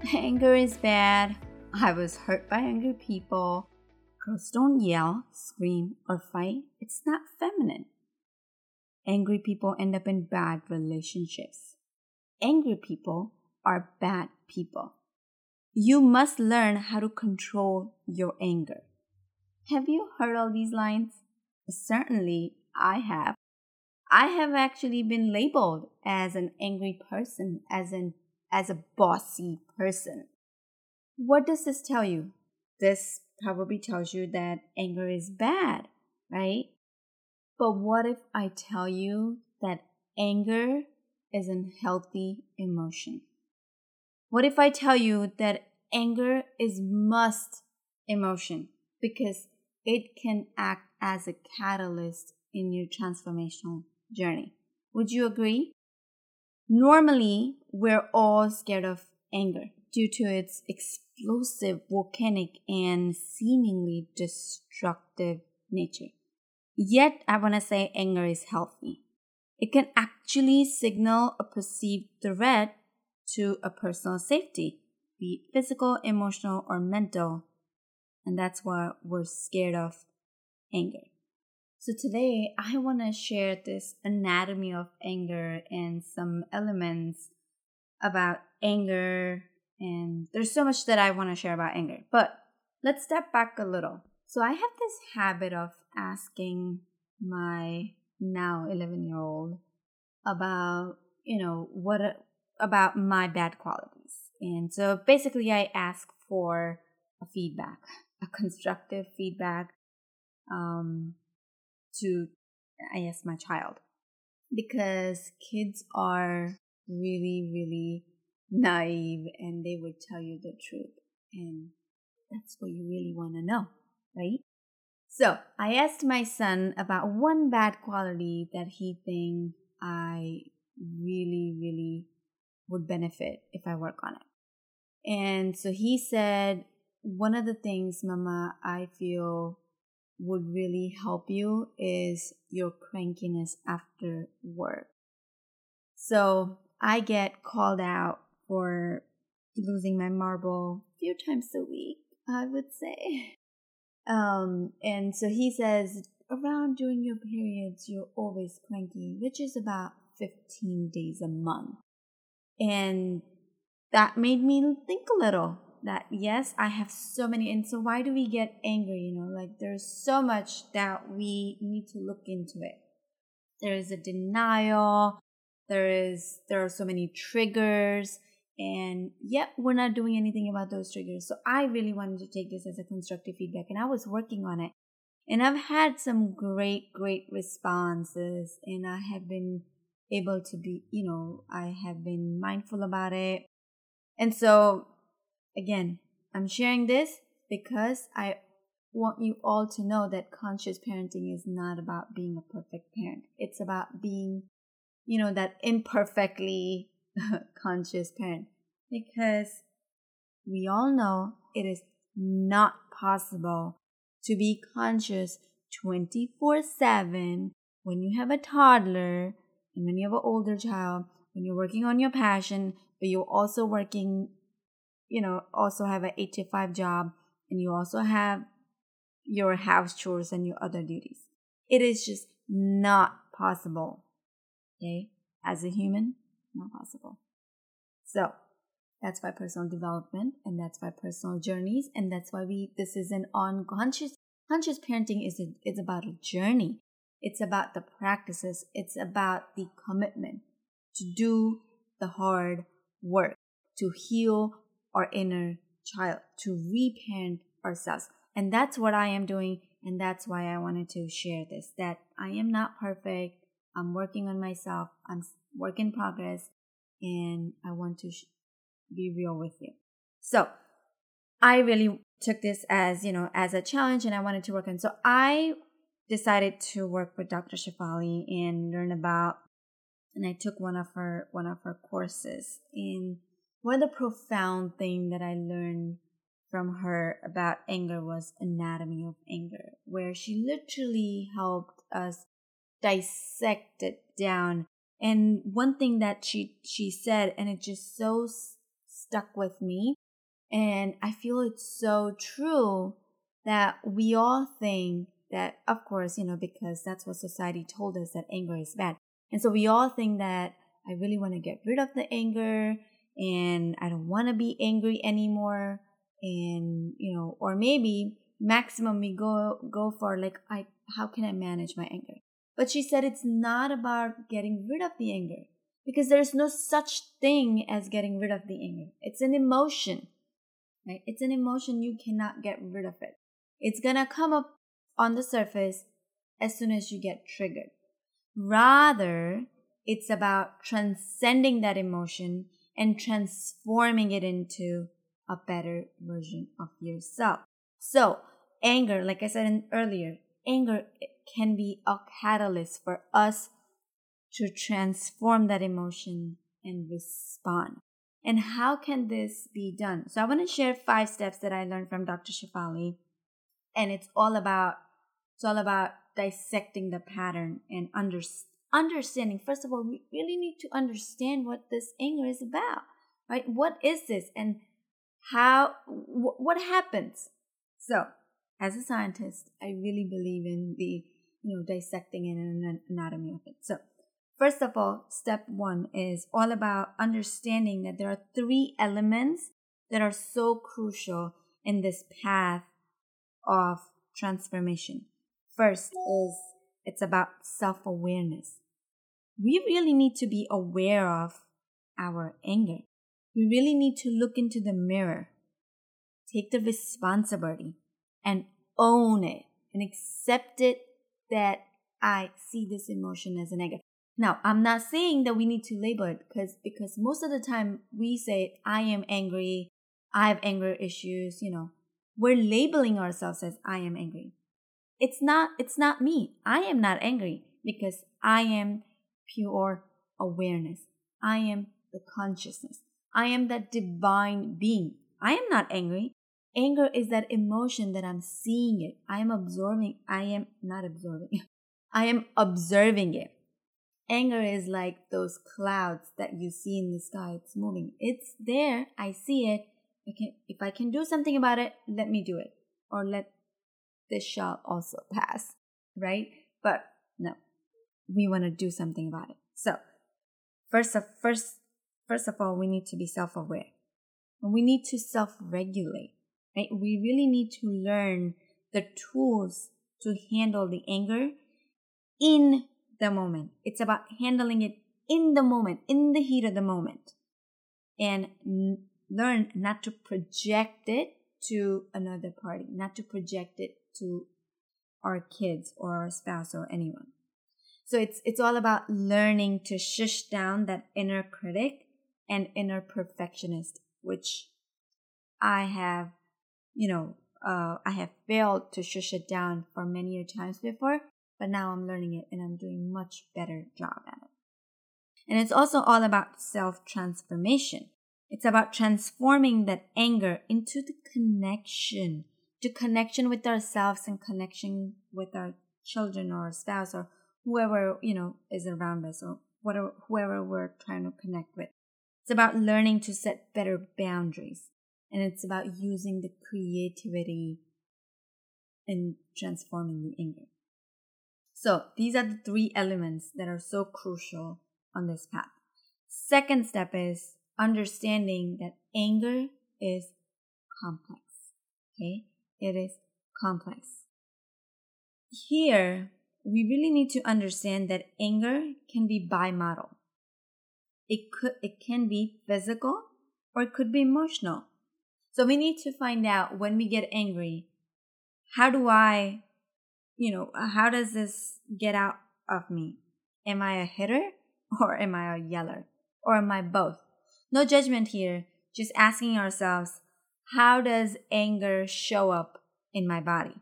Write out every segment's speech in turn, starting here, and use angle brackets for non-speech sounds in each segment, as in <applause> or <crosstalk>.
<laughs> Anger is bad. I was hurt by angry people. Girls don't yell, scream, or fight. It's not feminine. Angry people end up in bad relationships. Angry people are bad people. You must learn how to control your anger. Have you heard all these lines? Certainly, I have. I have actually been labeled as an angry person, as an as a bossy person. What does this tell you? This probably tells you that anger is bad, right? But what if I tell you that anger is a healthy emotion? What if I tell you that anger is must emotion because it can act as a catalyst in your transformational journey? Would you agree? Normally, we're all scared of anger due to its explosive, volcanic, and seemingly destructive nature. Yet, I want to say anger is healthy. It can actually signal a perceived threat to a personal safety, be it physical, emotional, or mental. And that's why we're scared of anger. So today I want to share this anatomy of anger and some elements about anger and there's so much that I want to share about anger. But let's step back a little. So I have this habit of asking my now 11 year old about, you know, what about my bad qualities. And so basically I ask for a feedback, a constructive feedback. Um, to, I guess, my child. Because kids are really, really naive and they would tell you the truth. And that's what you really want to know, right? So I asked my son about one bad quality that he thinks I really, really would benefit if I work on it. And so he said, one of the things, Mama, I feel would really help you is your crankiness after work. So I get called out for losing my marble a few times a week, I would say. <laughs> Um, and so he says, around during your periods, you're always cranky, which is about 15 days a month. And that made me think a little that yes, I have so many. And so why do we get angry? You know, like there's so much that we need to look into it. There is a denial. There is, there are so many triggers and yet we're not doing anything about those triggers. So I really wanted to take this as a constructive feedback and I was working on it. And I've had some great, great responses and I have been able to be, you know, I have been mindful about it. And so Again, I'm sharing this because I want you all to know that conscious parenting is not about being a perfect parent. It's about being, you know, that imperfectly <laughs> conscious parent. Because we all know it is not possible to be conscious 24 7 when you have a toddler and when you have an older child, when you're working on your passion, but you're also working you know, also have an eight to five job and you also have your house chores and your other duties. It is just not possible. Okay. As a human, not possible. So that's why personal development and that's why personal journeys and that's why we, this is an unconscious, conscious parenting is, a, it's about a journey. It's about the practices. It's about the commitment to do the hard work, to heal our inner child, to reparent ourselves. And that's what I am doing. And that's why I wanted to share this that I am not perfect. I'm working on myself. I'm work in progress. And I want to sh- be real with you. So I really took this as, you know, as a challenge and I wanted to work on. So I decided to work with Dr. Shefali and learn about and I took one of her one of her courses and one of the profound thing that I learned from her about anger was anatomy of anger where she literally helped us dissect it down and one thing that she she said and it just so stuck with me and I feel it's so true that we all think that, of course, you know, because that's what society told us that anger is bad. And so we all think that I really want to get rid of the anger and I don't want to be angry anymore. And, you know, or maybe maximum we go, go for like, I, how can I manage my anger? But she said it's not about getting rid of the anger because there's no such thing as getting rid of the anger. It's an emotion. Right? It's an emotion you cannot get rid of it. It's gonna come up on the surface as soon as you get triggered. Rather, it's about transcending that emotion and transforming it into a better version of yourself. So, anger, like I said earlier, anger can be a catalyst for us to transform that emotion and respond. And how can this be done? So I want to share five steps that I learned from Dr. Shefali. And it's all about it's all about dissecting the pattern and under, understanding. First of all, we really need to understand what this anger is about. Right? What is this and how wh- what happens? So, as a scientist, I really believe in the you know dissecting and anatomy of it. So, First of all, step one is all about understanding that there are three elements that are so crucial in this path of transformation. First is it's about self awareness. We really need to be aware of our anger. We really need to look into the mirror, take the responsibility, and own it and accept it that I see this emotion as a negative. Now, I'm not saying that we need to label it because because most of the time we say I am angry, I have anger issues, you know. We're labeling ourselves as I am angry. It's not it's not me. I am not angry because I am pure awareness. I am the consciousness. I am that divine being. I am not angry. Anger is that emotion that I'm seeing it. I am absorbing. I am not absorbing. <laughs> I am observing it anger is like those clouds that you see in the sky. It's moving. It's there. I see it. I can, if I can do something about it, let me do it. Or let this shall also pass. Right? But no, we want to do something about it. So first of, first, first of all, we need to be self-aware. And we need to self-regulate. Right? We really need to learn the tools to handle the anger in the moment. It's about handling it in the moment, in the heat of the moment, and learn not to project it to another party, not to project it to our kids or our spouse or anyone. So it's it's all about learning to shush down that inner critic and inner perfectionist, which I have, you know, uh, I have failed to shush it down for many times before but now I'm learning it and I'm doing much better job at it. And it's also all about self transformation. It's about transforming that anger into the connection, to connection with ourselves and connection with our children or our spouse or whoever, you know, is around us or whatever, whoever we're trying to connect with. It's about learning to set better boundaries. And it's about using the creativity in transforming the anger. So these are the three elements that are so crucial on this path. Second step is understanding that anger is complex. Okay. It is complex. Here, we really need to understand that anger can be bimodal. It could, it can be physical or it could be emotional. So we need to find out when we get angry, how do I you know, how does this get out of me? Am I a hitter or am I a yeller? Or am I both? No judgment here, just asking ourselves, how does anger show up in my body?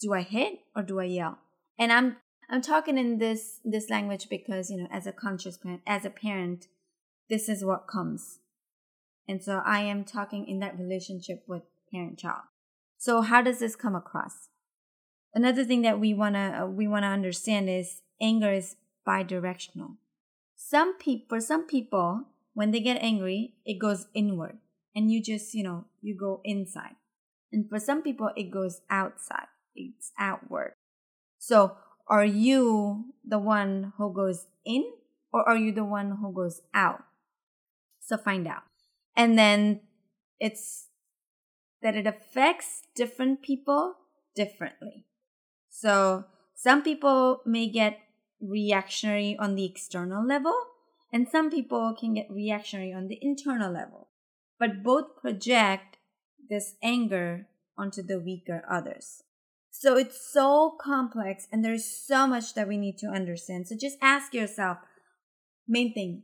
Do I hit or do I yell? And I'm I'm talking in this this language because you know as a conscious parent, as a parent, this is what comes. And so I am talking in that relationship with parent child. So how does this come across? Another thing that we want to uh, we want to understand is anger is bidirectional. Some people for some people when they get angry, it goes inward and you just, you know, you go inside. And for some people it goes outside. It's outward. So, are you the one who goes in or are you the one who goes out? So find out. And then it's that it affects different people differently. So some people may get reactionary on the external level, and some people can get reactionary on the internal level. But both project this anger onto the weaker others. So it's so complex and there's so much that we need to understand. So just ask yourself, main thing,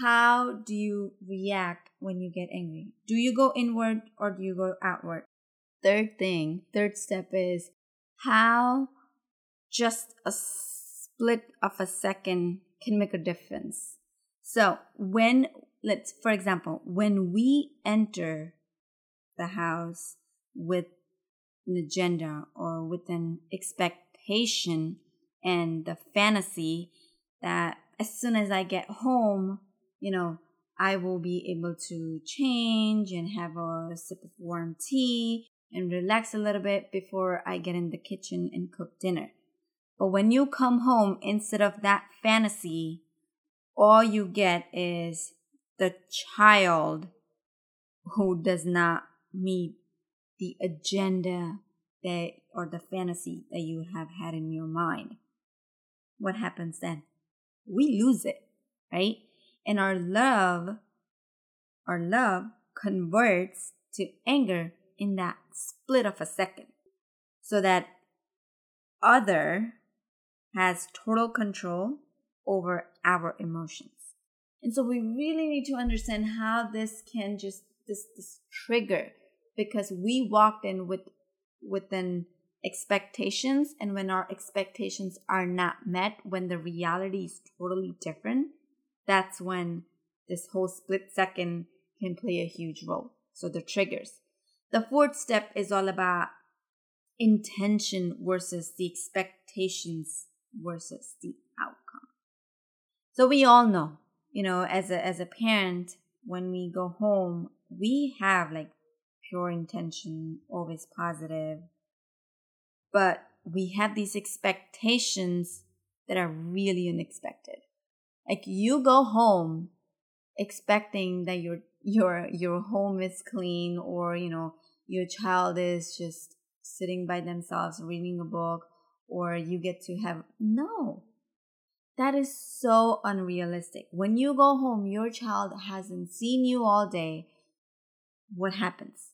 how do you react when you get angry? Do you go inward or do you go outward? Third thing, third step is how just a split of a second can make a difference. So when let's for example, when we enter the house with an agenda or with an expectation and the fantasy that as soon as I get home, you know, I will be able to change and have a sip of warm tea and relax a little bit before I get in the kitchen and cook dinner. But when you come home, instead of that fantasy, all you get is the child who does not meet the agenda that or the fantasy that you have had in your mind. What happens then? We lose it, right? And our love, our love converts to anger in that split of a second. So that other has total control over our emotions. And so we really need to understand how this can just this this trigger because we walked in with within expectations and when our expectations are not met when the reality is totally different that's when this whole split second can play a huge role. So the triggers. The fourth step is all about intention versus the expectations versus the outcome. So we all know you know as a as a parent when we go home we have like pure intention, always positive. But we have these expectations that are really unexpected. Like you go home expecting that your your your home is clean or you know your child is just sitting by themselves reading a book or you get to have no that is so unrealistic when you go home your child hasn't seen you all day what happens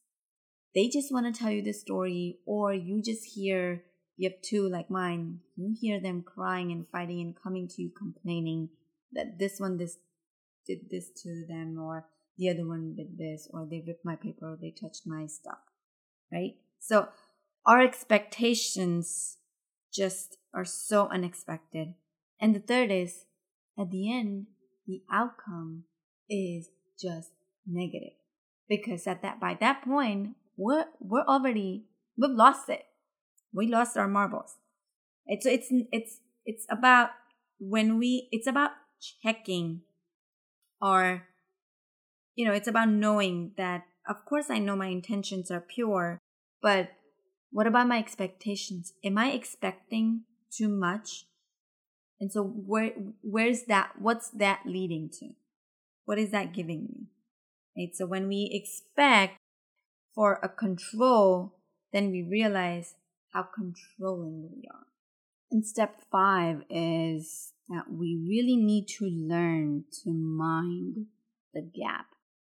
they just want to tell you the story, or you just hear, you have two like mine, you hear them crying and fighting and coming to you complaining that this one this did this to them, or the other one did this, or they ripped my paper, or they touched my stuff, right? So our expectations just are so unexpected. And the third is, at the end, the outcome is just negative because at that by that point we're we're already we've lost it. We lost our marbles. It's it's it's it's about when we it's about checking or you know, it's about knowing that of course I know my intentions are pure, but what about my expectations? Am I expecting too much? And so where where's that what's that leading to? What is that giving me? Right? So when we expect for a control, then we realize how controlling we are. And step five is that we really need to learn to mind the gap.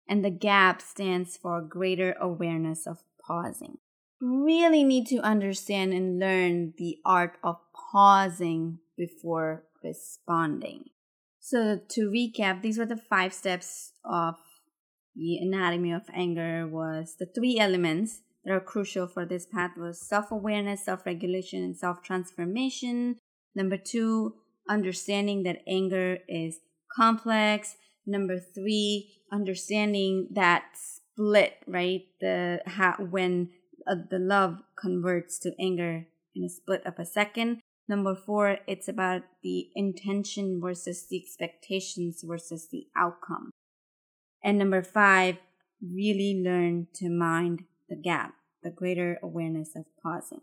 And the gap stands for greater awareness of pausing. Really need to understand and learn the art of pausing before responding. So, to recap, these were the five steps of the anatomy of anger was the three elements that are crucial for this path was self-awareness, self-regulation, and self-transformation. Number two, understanding that anger is complex. Number three, understanding that split, right? The how when the love converts to anger in a split of a second. Number four, it's about the intention versus the expectations versus the outcome. And number five, really learn to mind the gap, the greater awareness of pausing.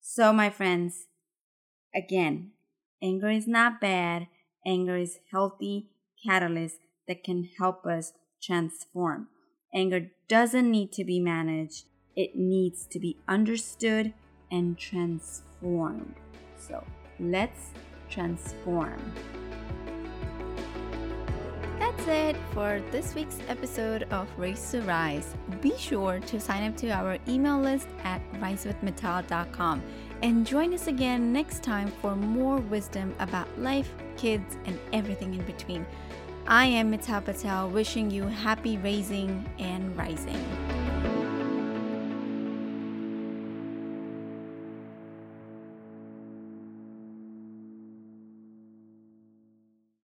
So, my friends, again, anger is not bad. Anger is healthy catalyst that can help us transform. Anger doesn't need to be managed. It needs to be understood and transformed. So, let's transform. That's it for this week's episode of Raise to Rise. Be sure to sign up to our email list at risewithmittal.com and join us again next time for more wisdom about life, kids, and everything in between. I am Mittal Patel, wishing you happy raising and rising.